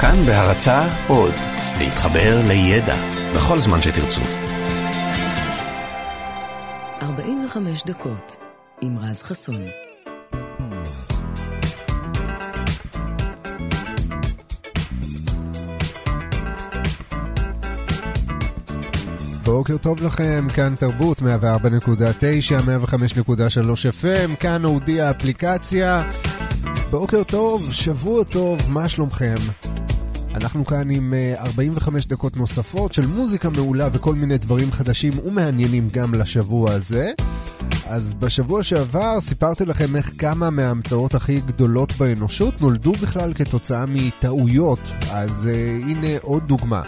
כאן בהרצה עוד, להתחבר לידע בכל זמן שתרצו. 45 דקות עם רז חסון. בוקר טוב לכם, כאן תרבות 104.9, 105.3 FM, כאן אודי האפליקציה. בוקר טוב, שבוע טוב, מה שלומכם? אנחנו כאן עם 45 אה, דקות נוספות של מוזיקה מעולה וכל מיני דברים חדשים ומעניינים גם לשבוע הזה. אז בשבוע שעבר סיפרתי לכם איך כמה מההמצאות הכי גדולות באנושות נולדו בכלל כתוצאה מטעויות, אז uh, הנה עוד דוגמה.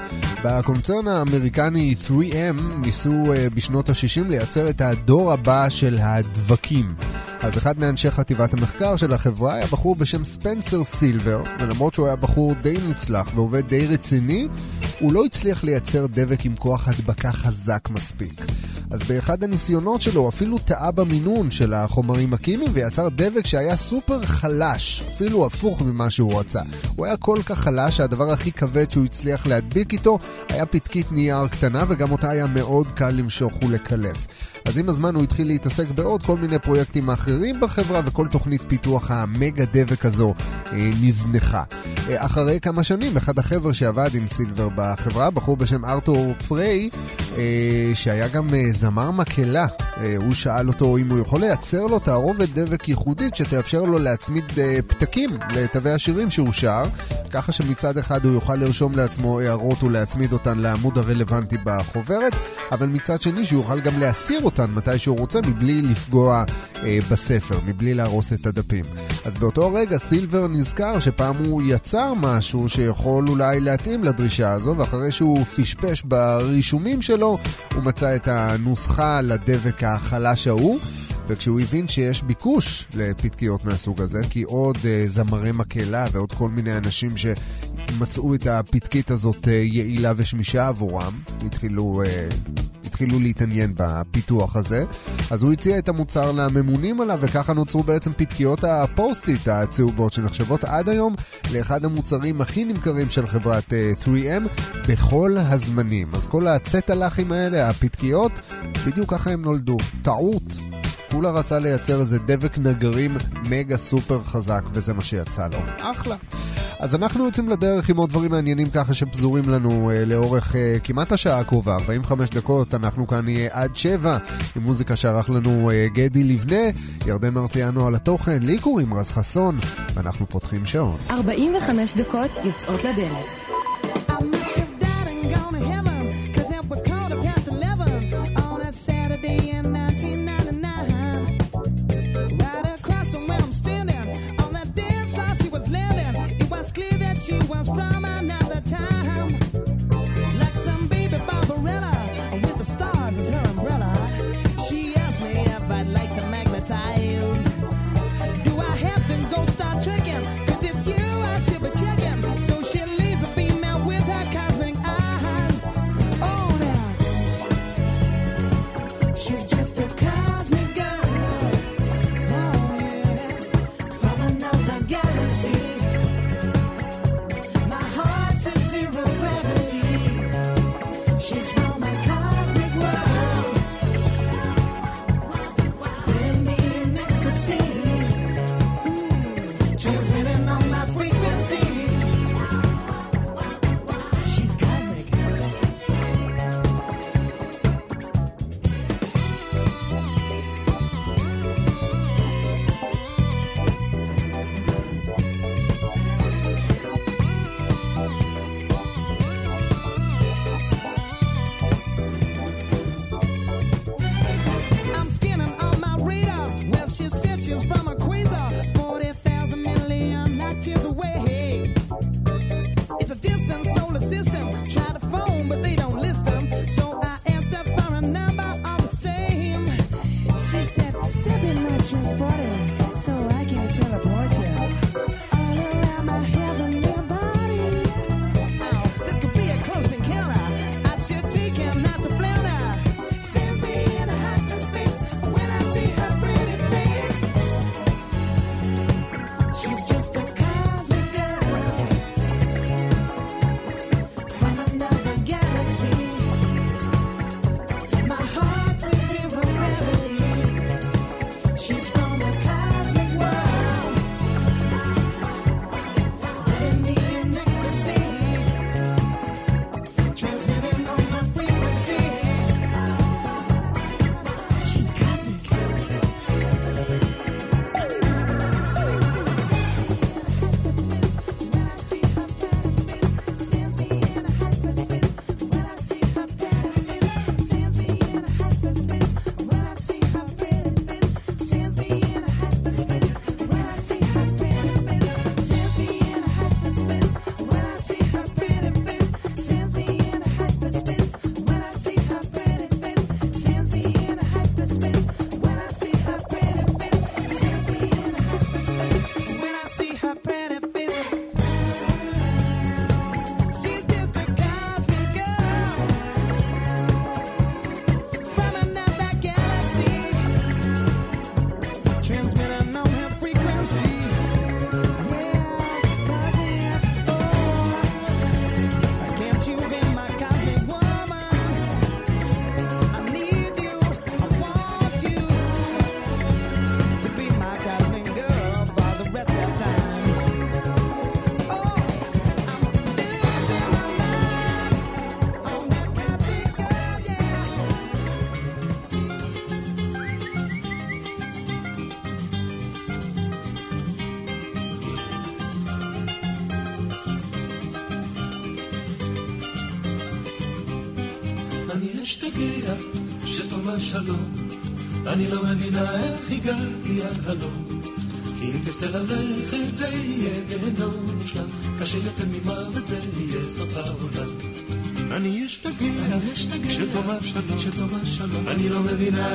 בקונצרן האמריקני 3M ניסו uh, בשנות ה-60 לייצר את הדור הבא של הדבקים. אז אחד מאנשי חטיבת המחקר של החברה היה בחור בשם ספנסר סילבר, ולמרות שהוא היה בחור די מוצלח ועובד די רציני, הוא לא הצליח לייצר דבק עם כוח הדבקה חזק מספיק. אז באחד הניסיונות שלו אפילו טעה במינון של החומרים הכימיים ויצר דבק שהיה סופר חלש, אפילו הפוך ממה שהוא רצה. הוא היה כל כך חלש שהדבר הכי כבד שהוא הצליח להדביק איתו היה פתקית נייר קטנה וגם אותה היה מאוד קל למשוך ולקלף. אז עם הזמן הוא התחיל להתעסק בעוד כל מיני פרויקטים אחרים בחברה וכל תוכנית פיתוח המגה דבק הזו אה, נזנחה. אה, אחרי כמה שנים, אחד החבר'ה שעבד עם סילבר בחברה, בחור בשם ארתור פריי, אה, שהיה גם אה, זמר מקהלה, אה, הוא שאל אותו אם הוא יכול לייצר לו תערובת דבק ייחודית שתאפשר לו להצמיד אה, פתקים לתווי השירים שהוא שר, ככה שמצד אחד הוא יוכל לרשום לעצמו הערות ולהצמיד אותן לעמוד הרלוונטי בחוברת, אבל מצד שני שהוא יוכל גם להסיר אותן מתי שהוא רוצה מבלי לפגוע אה, בספר, מבלי להרוס את הדפים. אז באותו רגע סילבר נזכר שפעם הוא יצר משהו שיכול אולי להתאים לדרישה הזו, ואחרי שהוא פשפש ברישומים שלו, הוא מצא את הנוסחה לדבק החלש ההוא. וכשהוא הבין שיש ביקוש לפתקיות מהסוג הזה, כי עוד uh, זמרי מקהלה ועוד כל מיני אנשים שמצאו את הפתקית הזאת אה, יעילה ושמישה עבורם, התחילו אה, התחילו להתעניין בפיתוח הזה, אז הוא הציע את המוצר לממונים עליו, וככה נוצרו בעצם פתקיות ה Post-it הצהובות, שנחשבות עד היום לאחד המוצרים הכי נמכרים של חברת 3M אה, בכל הזמנים. אז כל הצטלחים האלה, הפתקיות, בדיוק ככה הם נולדו. טעות. כולה רצה לייצר איזה דבק נגרים מגה סופר חזק, וזה מה שיצא לו. אחלה. אז אנחנו יוצאים לדרך עם עוד דברים מעניינים ככה שפזורים לנו אה, לאורך אה, כמעט השעה הקרובה, 45 דקות, אנחנו כאן נהיה עד 7 עם מוזיקה שערך לנו אה, גדי לבנה, ירדן מרציאנו על התוכן, לי קוראים רז חסון, ואנחנו פותחים שעון. 45 דקות יוצאות לדרך.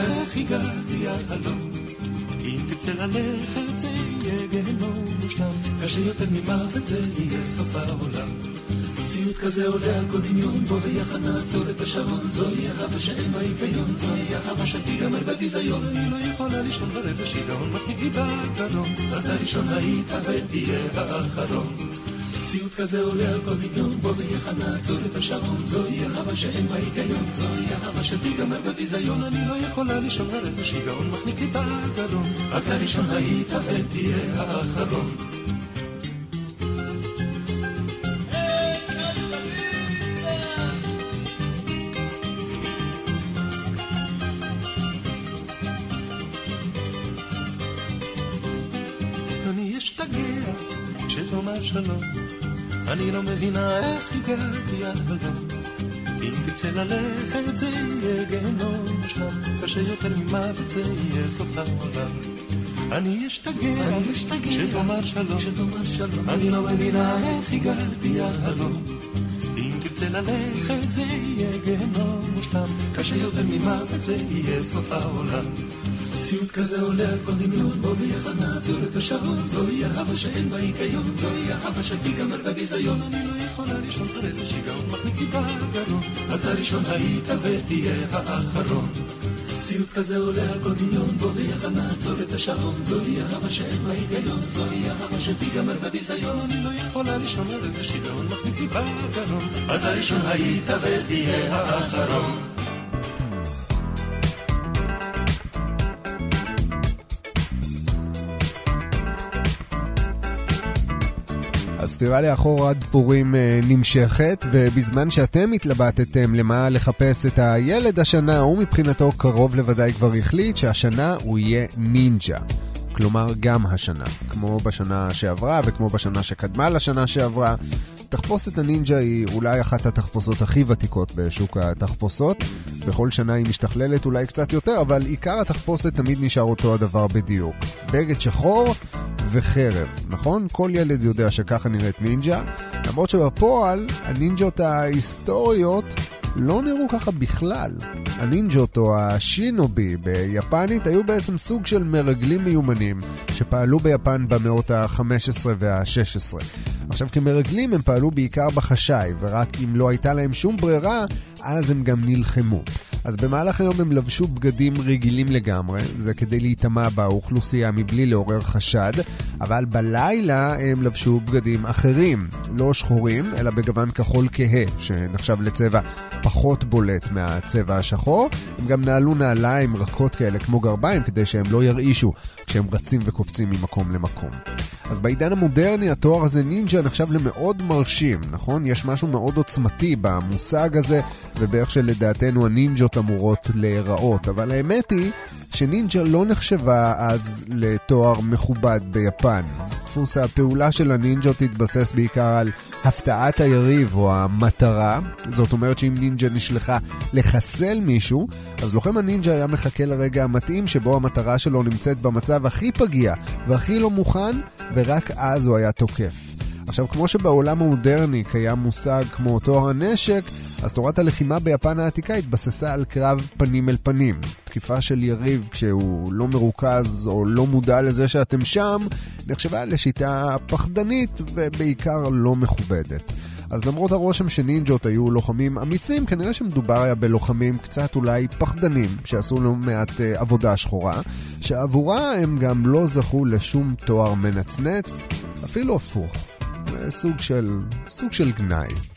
איך הגעתי עד הלום. אם תרצה ללכת זה יהיה גיהנום מושלם, קשה יותר ממוות זה יהיה סוף העולם. סיוט כזה עולה על כל דמיון, בוא ויחד נעצור את השעון, זוהי אהבה שאין בה היגיון, זוהי אהבה שתיגמר בביזיון. אני לא יכולה לישון ברבע שיגעון, מחניק לי בגרון, אתה ראשון היית ותהיה האחרון. סיוט כזה עולה על כל דמיון, בוא ויחד נעצור את השעון, זוהי אהבה שאין בה היגיון, זוהי אהבה שתיגמר בביזיון. אני לא יכולה לישון ברבע שיגעון, מחניק לי בגרון, אתה ראשון היית ותהיה האחרון. אני לא מבינה איך הגעתי עד הלום. אם תרצה ללכת זה יהיה גיהנום מושלם, קשה יותר ממוות זה יהיה סוף העולם. אני אשתגע, שתאמר שלום, שלום. אני לא מבינה איך הגעתי עד הלום. אם תרצה ללכת זה יהיה גיהנום מושלם, קשה יותר ממוות זה יהיה סוף העולם. סיוט כזה עולה על כל דמיון, בוא ויחד נעצור את השעון, זוהי אהבה שאין בה היגיון, זוהי אהבה שתיגמר בביזיון, אני לא יכולה לישון אחרי זה שיגעון, מחניק לי בגרון, אתה ראשון היית ותהיה האחרון. סיוט כזה עולה על כל דמיון, בוא ויחד נעצור את השעון, זוהי אהבה שאין בה היגיון, זוהי אהבה שתיגמר בביזיון, אני לא יכולה לישון על איזה שיגעון, מחניק לי בגרון, אתה ראשון היית ותהיה האחרון. הספירה לאחור עד פורים אה, נמשכת, ובזמן שאתם התלבטתם למה לחפש את הילד השנה, הוא מבחינתו קרוב לוודאי כבר החליט שהשנה הוא יהיה נינג'ה. כלומר, גם השנה. כמו בשנה שעברה וכמו בשנה שקדמה לשנה שעברה. תחפושת הנינג'ה היא אולי אחת התחפושות הכי ותיקות בשוק התחפושות. בכל שנה היא משתכללת אולי קצת יותר, אבל עיקר התחפושת תמיד נשאר אותו הדבר בדיוק. בגד שחור וחרב, נכון? כל ילד יודע שככה נראית נינג'ה, למרות שבפועל הנינג'ות ההיסטוריות לא נראו ככה בכלל. הנינג'ות או השינובי ביפנית היו בעצם סוג של מרגלים מיומנים שפעלו ביפן במאות ה-15 וה-16. עכשיו, כמרגלים הם פעלו בעיקר בחשאי, ורק אם לא הייתה להם שום ברירה, אז הם גם נלחמו. אז במהלך היום הם לבשו בגדים רגילים לגמרי, זה כדי להיטמע באוכלוסייה מבלי לעורר חשד, אבל בלילה הם לבשו בגדים אחרים, לא שחורים, אלא בגוון כחול כהה, שנחשב לצבע פחות בולט מהצבע השחור. הם גם נעלו נעליים רכות כאלה כמו גרביים, כדי שהם לא ירעישו כשהם רצים וקופצים ממקום למקום. אז בעידן המודרני התואר הזה נינג'ה נחשב למאוד מרשים, נכון? יש משהו מאוד עוצמתי במושג הזה, ובאיך שלדעתנו הנינג'ות אמורות להיראות. אבל האמת היא שנינג'ה לא נחשבה אז לתואר מכובד ביפן. דפוס הפעולה של הנינג'ות התבסס בעיקר על הפתעת היריב או המטרה. זאת אומרת שאם נינג'ה נשלחה לחסל מישהו, אז לוחם הנינג'ה היה מחכה לרגע המתאים שבו המטרה שלו נמצאת במצב הכי פגיע והכי לא מוכן, ורק אז הוא היה תוקף. עכשיו, כמו שבעולם המודרני קיים מושג כמו תואר הנשק, אז תורת הלחימה ביפן העתיקה התבססה על קרב פנים אל פנים. תקיפה של יריב כשהוא לא מרוכז או לא מודע לזה שאתם שם, נחשבה לשיטה פחדנית ובעיקר לא מכובדת. אז למרות הרושם שנינג'ות היו לוחמים אמיצים, כנראה שמדובר היה בלוחמים קצת אולי פחדנים, שעשו לא מעט אה, עבודה שחורה, שעבורה הם גם לא זכו לשום תואר מנצנץ, אפילו הפוך. סוג של, סוג של גנאי.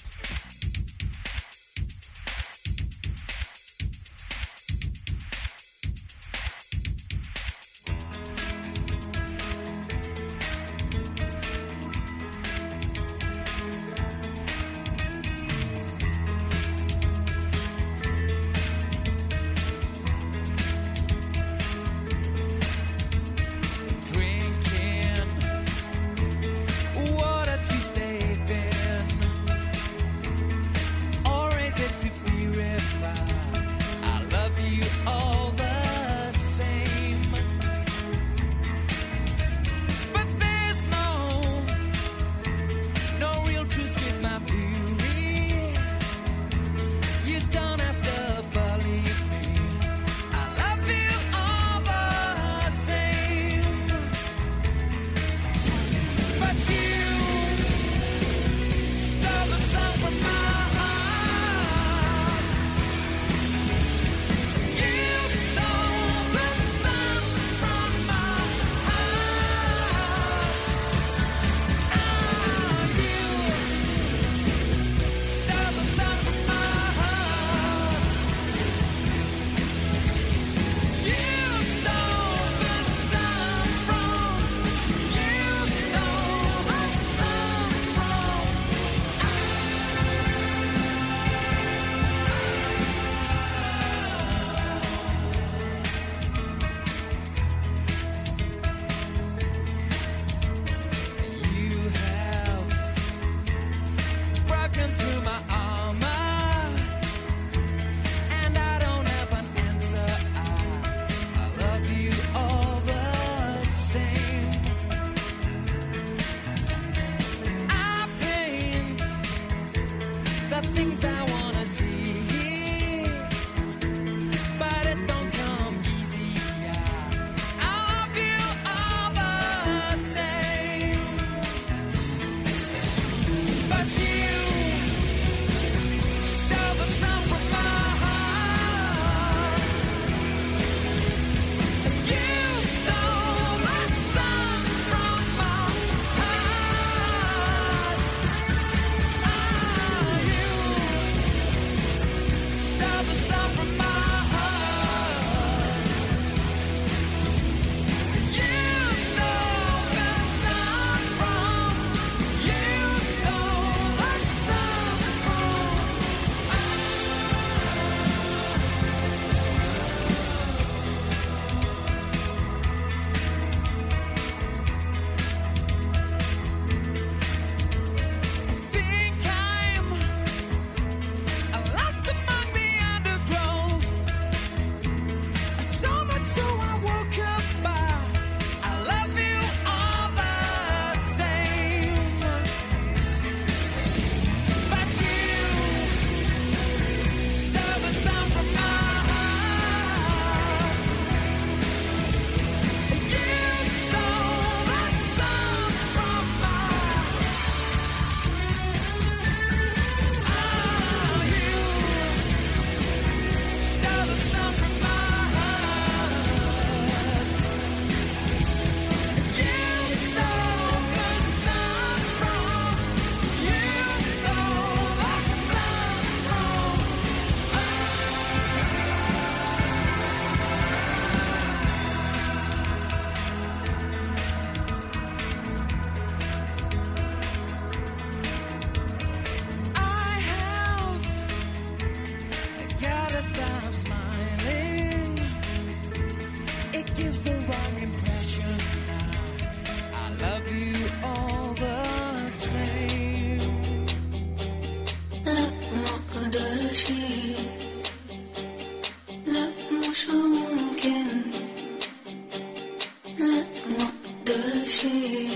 مثلي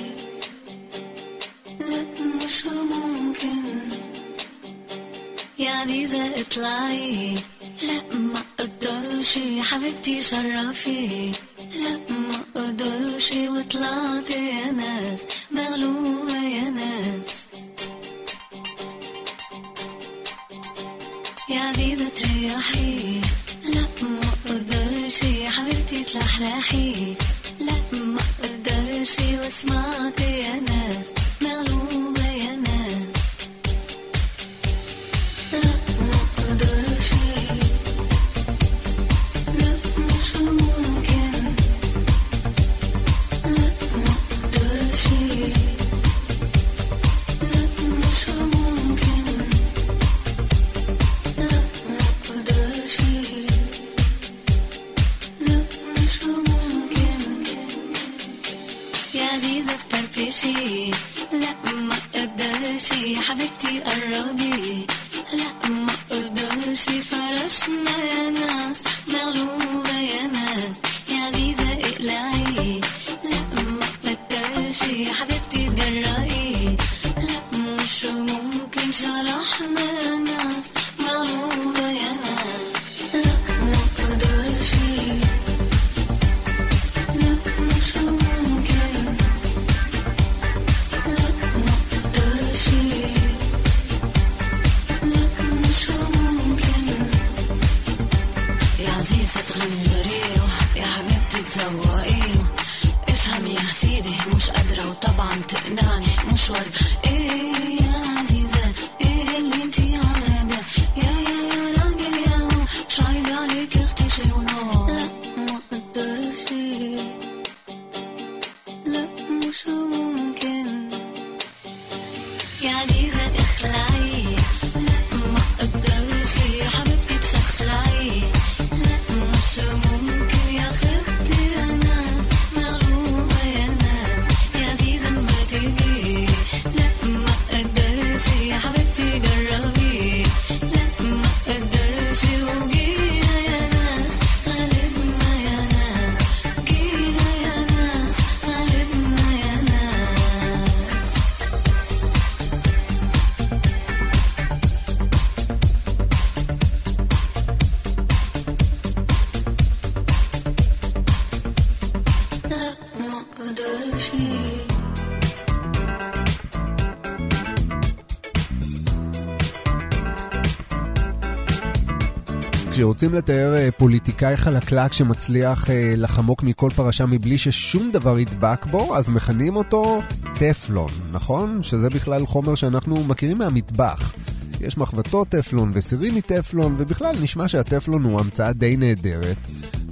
مش ممكن يا عزيزة اطلعي لا ما أقدرش حبيبتي شرفي لا ما أقدرش وطلعتي כשרוצים לתאר אה, פוליטיקאי חלקלק שמצליח אה, לחמוק מכל פרשה מבלי ששום דבר ידבק בו, אז מכנים אותו טפלון, נכון? שזה בכלל חומר שאנחנו מכירים מהמטבח. יש מחבטות טפלון וסירים מטפלון, ובכלל נשמע שהטפלון הוא המצאה די נהדרת.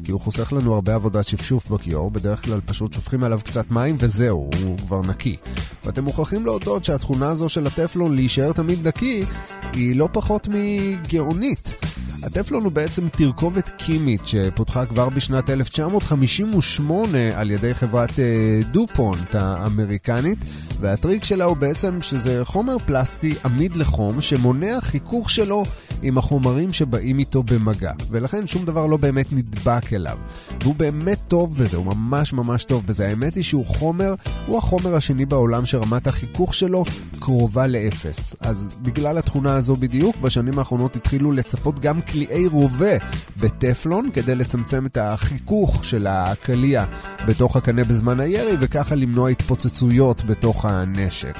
כי הוא חוסך לנו הרבה עבודת שפשוף בכיור, בדרך כלל פשוט שופכים עליו קצת מים וזהו, הוא כבר נקי. ואתם מוכרחים להודות שהתכונה הזו של הטפלון להישאר תמיד נקי, היא לא פחות מגאונית. הטפלון הוא בעצם תרכובת קימית שפותחה כבר בשנת 1958 על ידי חברת אה, דופונט האמריקנית, והטריק שלה הוא בעצם שזה חומר פלסטי עמיד לחום שמונע חיכוך שלו עם החומרים שבאים איתו במגע, ולכן שום דבר לא באמת נדבק אליו. והוא באמת טוב בזה, הוא ממש ממש טוב בזה. האמת היא שהוא חומר, הוא החומר השני בעולם שרמת החיכוך שלו קרובה לאפס. אז בגלל התכונה הזו בדיוק, בשנים האחרונות התחילו לצפות גם קליעי רובה בטפלון, כדי לצמצם את החיכוך של הקליע בתוך הקנה בזמן הירי, וככה למנוע התפוצצויות בתוך הנשק.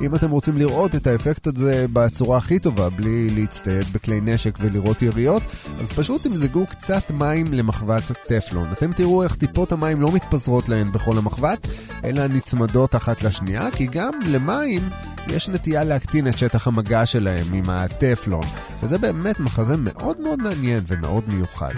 אם אתם רוצים לראות את האפקט הזה בצורה הכי טובה, בלי להצטייד בכלי נשק ולראות יריות, אז פשוט תמזגו קצת מים למחבת טפלון. אתם תראו איך טיפות המים לא מתפזרות להן בכל המחבת, אלא נצמדות אחת לשנייה, כי גם למים יש נטייה להקטין את שטח המגע שלהם עם הטפלון. וזה באמת מחזה מאוד מאוד מעניין ומאוד מיוחד.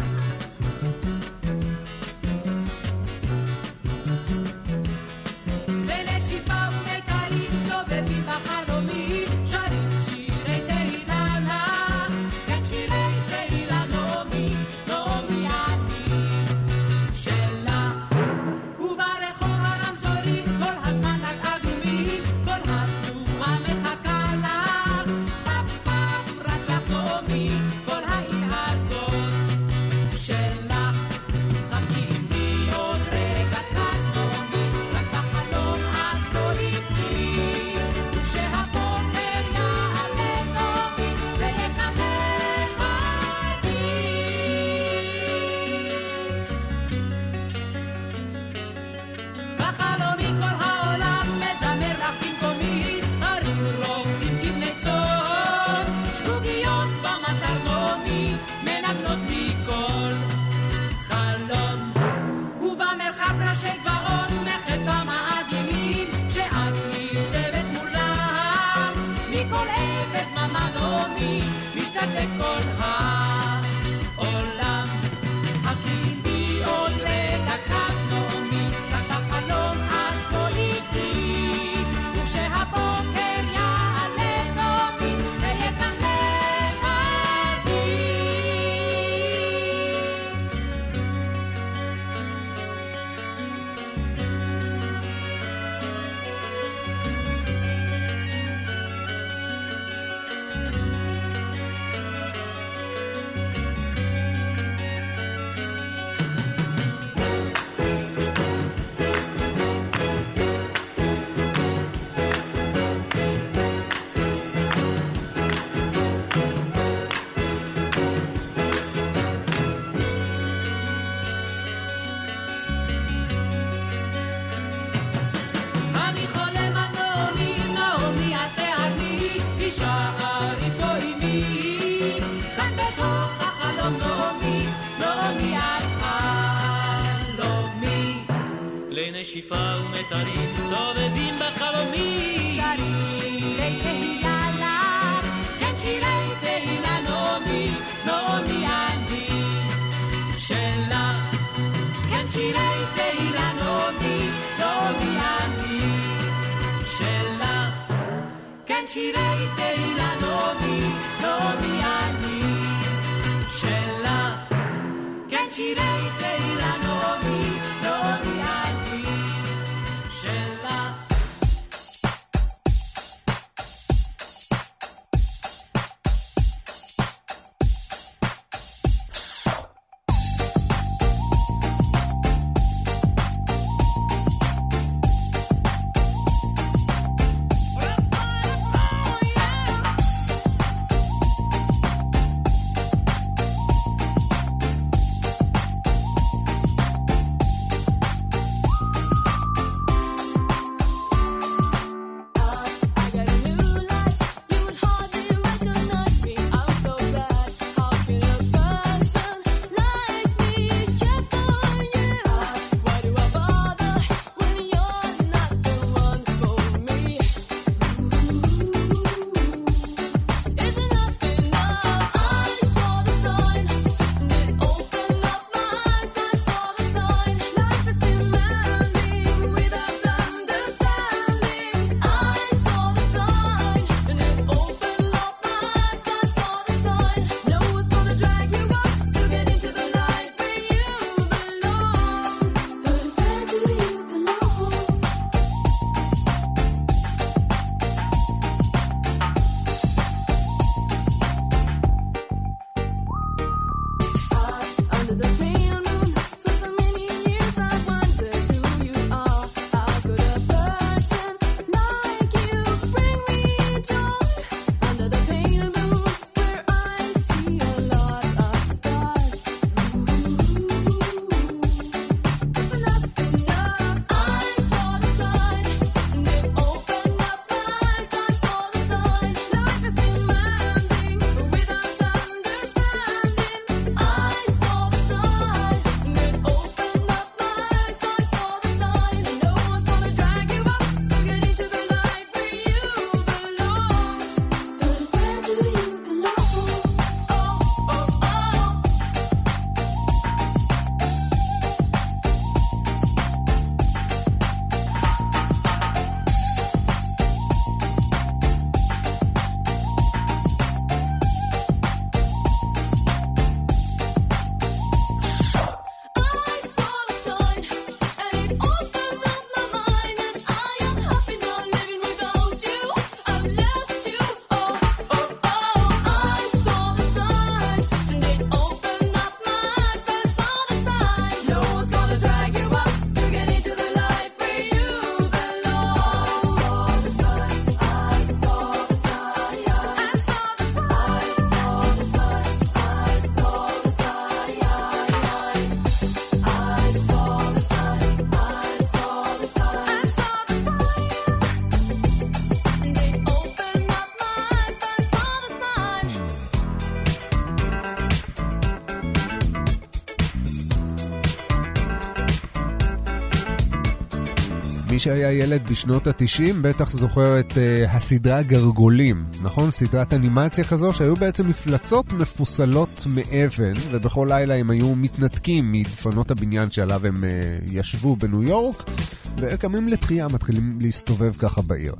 שהיה ילד בשנות ה-90 בטח זוכר את uh, הסדרה גרגולים, נכון? סדרת אנימציה כזו שהיו בעצם מפלצות מפוסלות מאבן, ובכל לילה הם היו מתנתקים מדפנות הבניין שעליו הם uh, ישבו בניו יורק, וקמים לתחייה, מתחילים להסתובב ככה בעיר.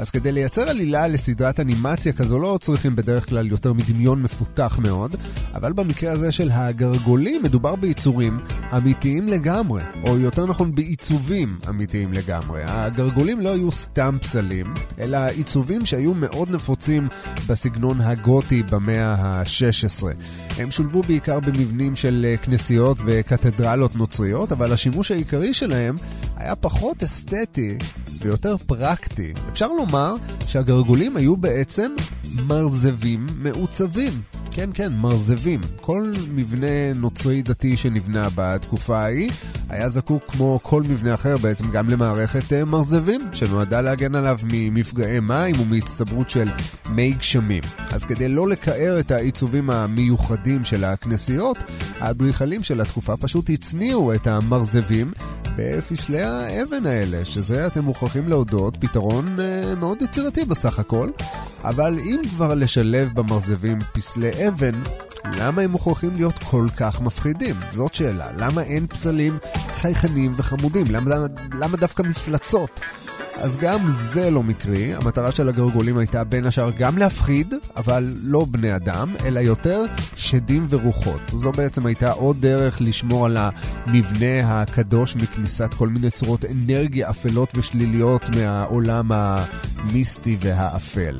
אז כדי לייצר עלילה לסדרת אנימציה כזו לא צריכים בדרך כלל יותר מדמיון מפותח מאוד, אבל במקרה הזה של הגרגולים מדובר ביצורים אמיתיים לגמרי, או יותר נכון בעיצובים אמיתיים לגמרי. הגרגולים לא היו סתם פסלים, אלא עיצובים שהיו מאוד נפוצים בסגנון הגותי במאה ה-16. הם שולבו בעיקר במבנים של כנסיות וקתדרלות נוצריות, אבל השימוש העיקרי שלהם היה פחות אסתטי ויותר פרקטי. אפשר לומר שהגרגולים היו בעצם מרזבים מעוצבים. כן, כן, מרזבים. כל מבנה נוצרי דתי שנבנה בתקופה ההיא היה זקוק כמו כל מבנה אחר בעצם גם למערכת אה, מרזבים, שנועדה להגן עליו ממפגעי מים ומהצטברות של מי גשמים. אז כדי לא לקער את העיצובים המיוחדים של הכנסיות, האדריכלים של התקופה פשוט הצניעו את המרזבים בפסלי האבן האלה, שזה, אתם מוכרחים להודות, פתרון אה, מאוד יצירתי בסך הכל. אבל אם כבר לשלב במרזבים פסלי אבן, למה הם מוכרחים להיות כל כך מפחידים? זאת שאלה. למה אין פסלים חייכנים וחמודים? למה, למה דווקא מפלצות? אז גם זה לא מקרי, המטרה של הגרגולים הייתה בין השאר גם להפחיד, אבל לא בני אדם, אלא יותר שדים ורוחות. זו בעצם הייתה עוד דרך לשמור על המבנה הקדוש מכניסת כל מיני צורות אנרגיה אפלות ושליליות מהעולם המיסטי והאפל.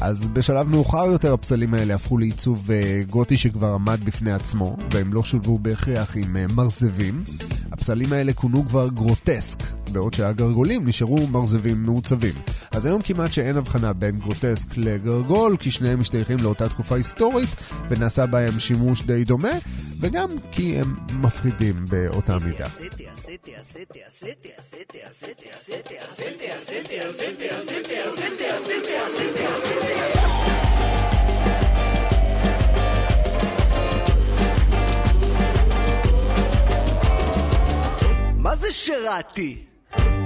אז בשלב מאוחר יותר הפסלים האלה הפכו לעיצוב אה, גותי שכבר עמד בפני עצמו, והם לא שולבו בהכרח עם אה, מרזבים. הפסלים האלה כונו כבר גרוטסק, בעוד שהגרגולים נשארו מרזבים מעוצבים. אז היום כמעט שאין הבחנה בין גרוטסק לגרגול, כי שניהם משתייכים לאותה תקופה היסטורית, ונעשה בהם שימוש די דומה, וגם כי הם מפחידים באותה מידה. מה שירתי?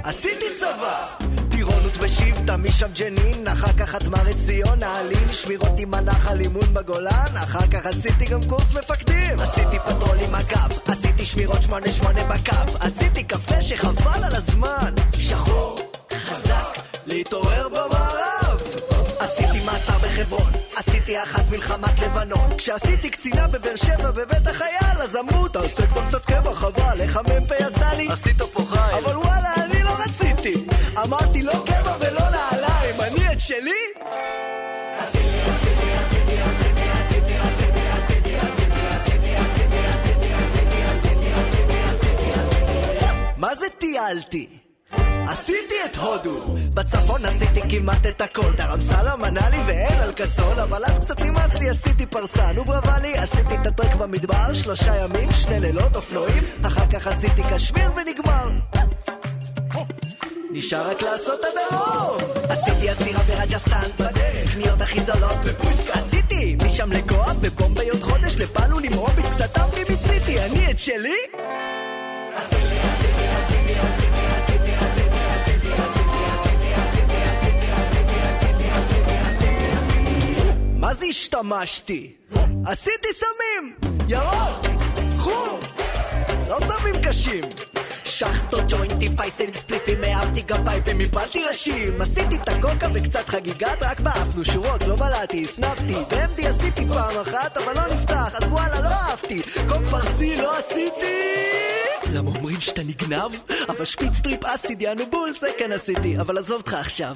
עשיתי צבא! טירונות בשבטה, משם ג'נין, אחר כך חטמ"ר עציון, נעלין, שמירות עם הנחל, אימון בגולן, אחר כך עשיתי גם קורס מפקדים. עשיתי פטרול עם הקו, עשיתי שמירות שמונה שמונה בקו, עשיתי קפה שחבל על הזמן. שחור, חזק, להתעורר במערב. עשיתי אחת מלחמת לבנון. כשעשיתי קצינה בבאר שבע בבית החייל, אז אמרו, תעשה כבר קצת קבע, חבל, איך המ"פ עשה לי? עשית פה חייל. אבל וואלה, אני לא רציתי. אמרתי, לא קבע ולא נעליים, אני את שלי? מה זה טיילתי? עשיתי את הודו! בצפון עשיתי כמעט את הכל, דרמסלה מנה לי ואין על כסול, אבל אז קצת נמאס לי, עשיתי פרסן, הוא ברבה לי, עשיתי את הטרק במדבר, שלושה ימים, שני לילות, אופנועים, אחר כך עשיתי קשמיר ונגמר. נשאר רק לעשות הדרום! עשיתי עצירה ברג'סטן, קניות הכי זולות, עשיתי משם לגואה בבומביי עוד חודש, לפעלו למרום קצת אמרי מיציתי, אני את שלי? מה השתמשתי? עשיתי סמים! ירוק! חום! לא סמים קשים! שחטות, ג'וינטים, פייסלים, ספליפים, העפתי גפיים הפלתי ראשים עשיתי את הקוקה וקצת חגיגת, רק בעפנו שורות, לא בלעתי, הסנפתי ב-MD עשיתי פעם אחת, אבל לא נפתח, אז וואלה, לא אהבתי קוק פרסי לא עשיתי! למה אומרים שאתה נגנב? אבל שפיץ טריפ אסיד, יענו בול, זה כן עשיתי, אבל עזוב אותך עכשיו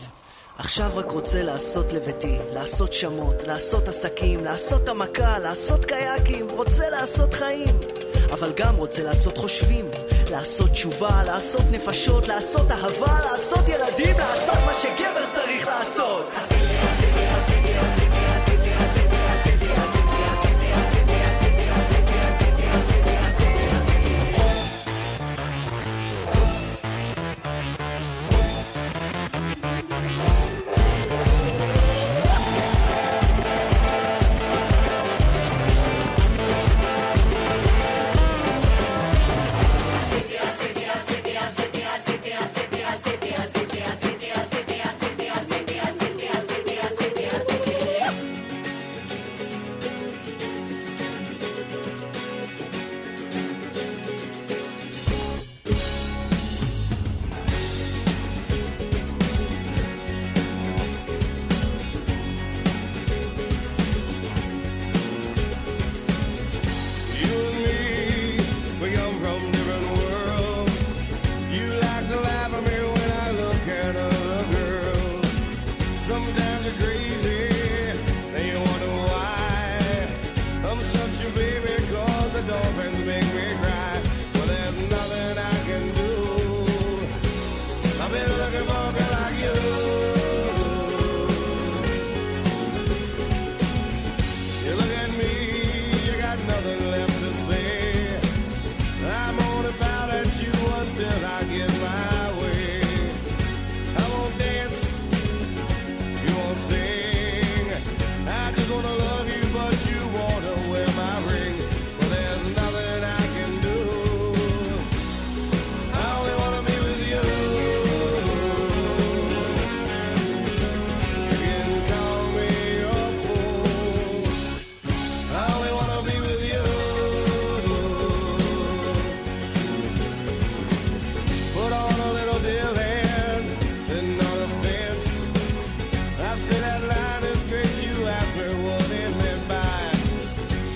עכשיו רק רוצה לעשות לביתי, לעשות שמות, לעשות עסקים, לעשות המכה, לעשות קייקים, רוצה לעשות חיים. אבל גם רוצה לעשות חושבים, לעשות תשובה, לעשות נפשות, לעשות אהבה, לעשות ילדים, לעשות מה שגבר צריך לעשות.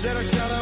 Said I shot up.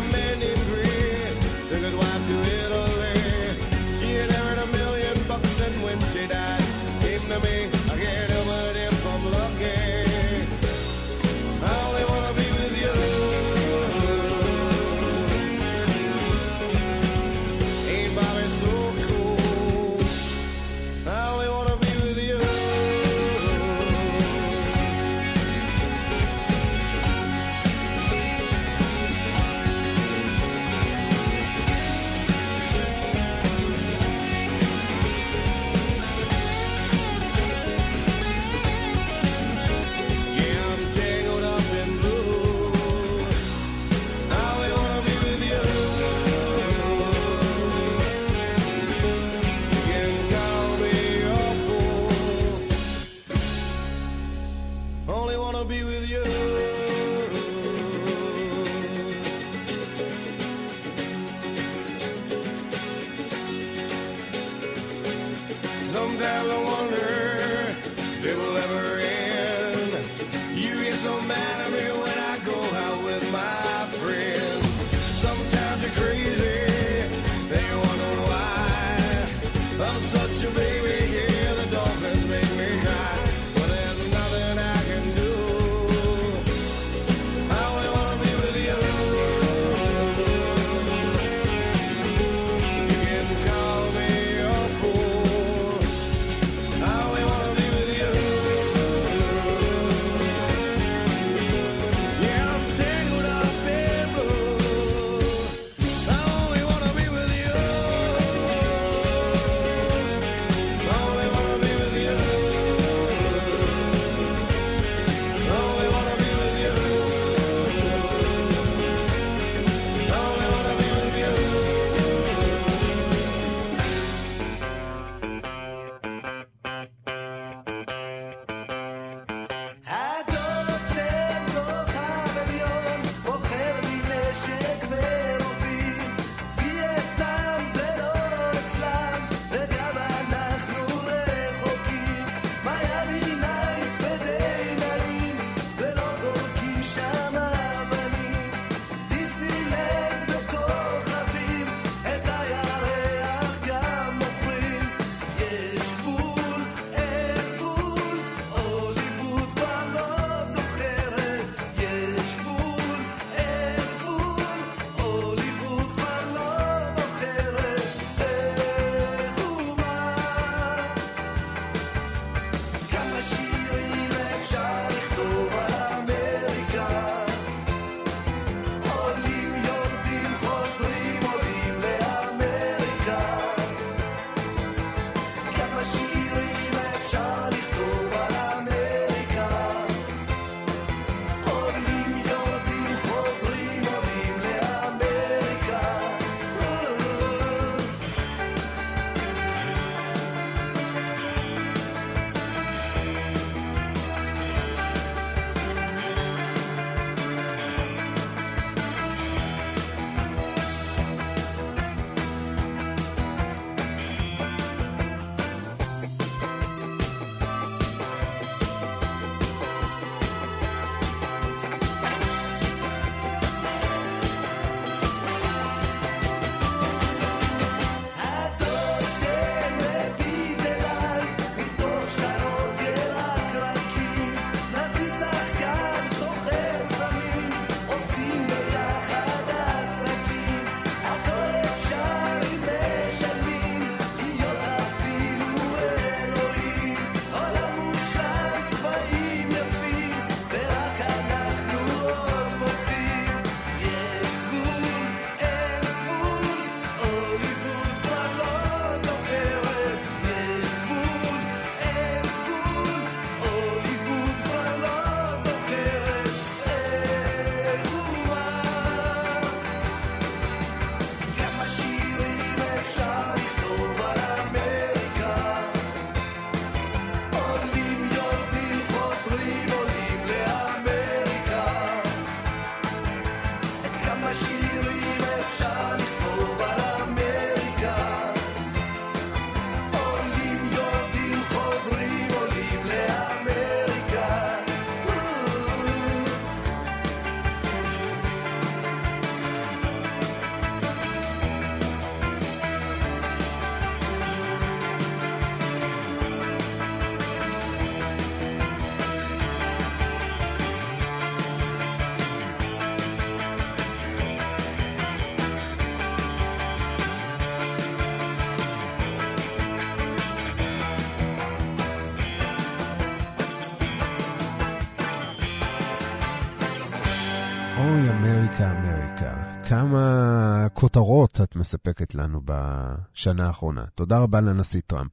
כותרות את מספקת לנו בשנה האחרונה. תודה רבה לנשיא טראמפ.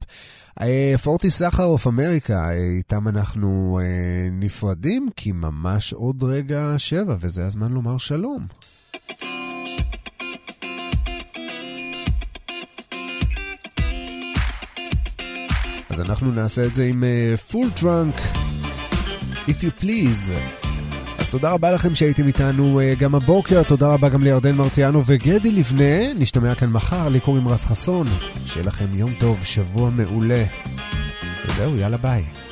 אה, פורטיס סחרוף, אמריקה, אה, איתם אנחנו אה, נפרדים, כי ממש עוד רגע שבע, וזה הזמן לומר שלום. אז אנחנו נעשה את זה עם פול אה, טראנק, If you please. תודה רבה לכם שהייתם איתנו uh, גם הבוקר, תודה רבה גם לירדן מרציאנו וגדי לבנה. נשתמע כאן מחר, לי קוראים רז חסון. שיהיה לכם יום טוב, שבוע מעולה. וזהו, יאללה ביי.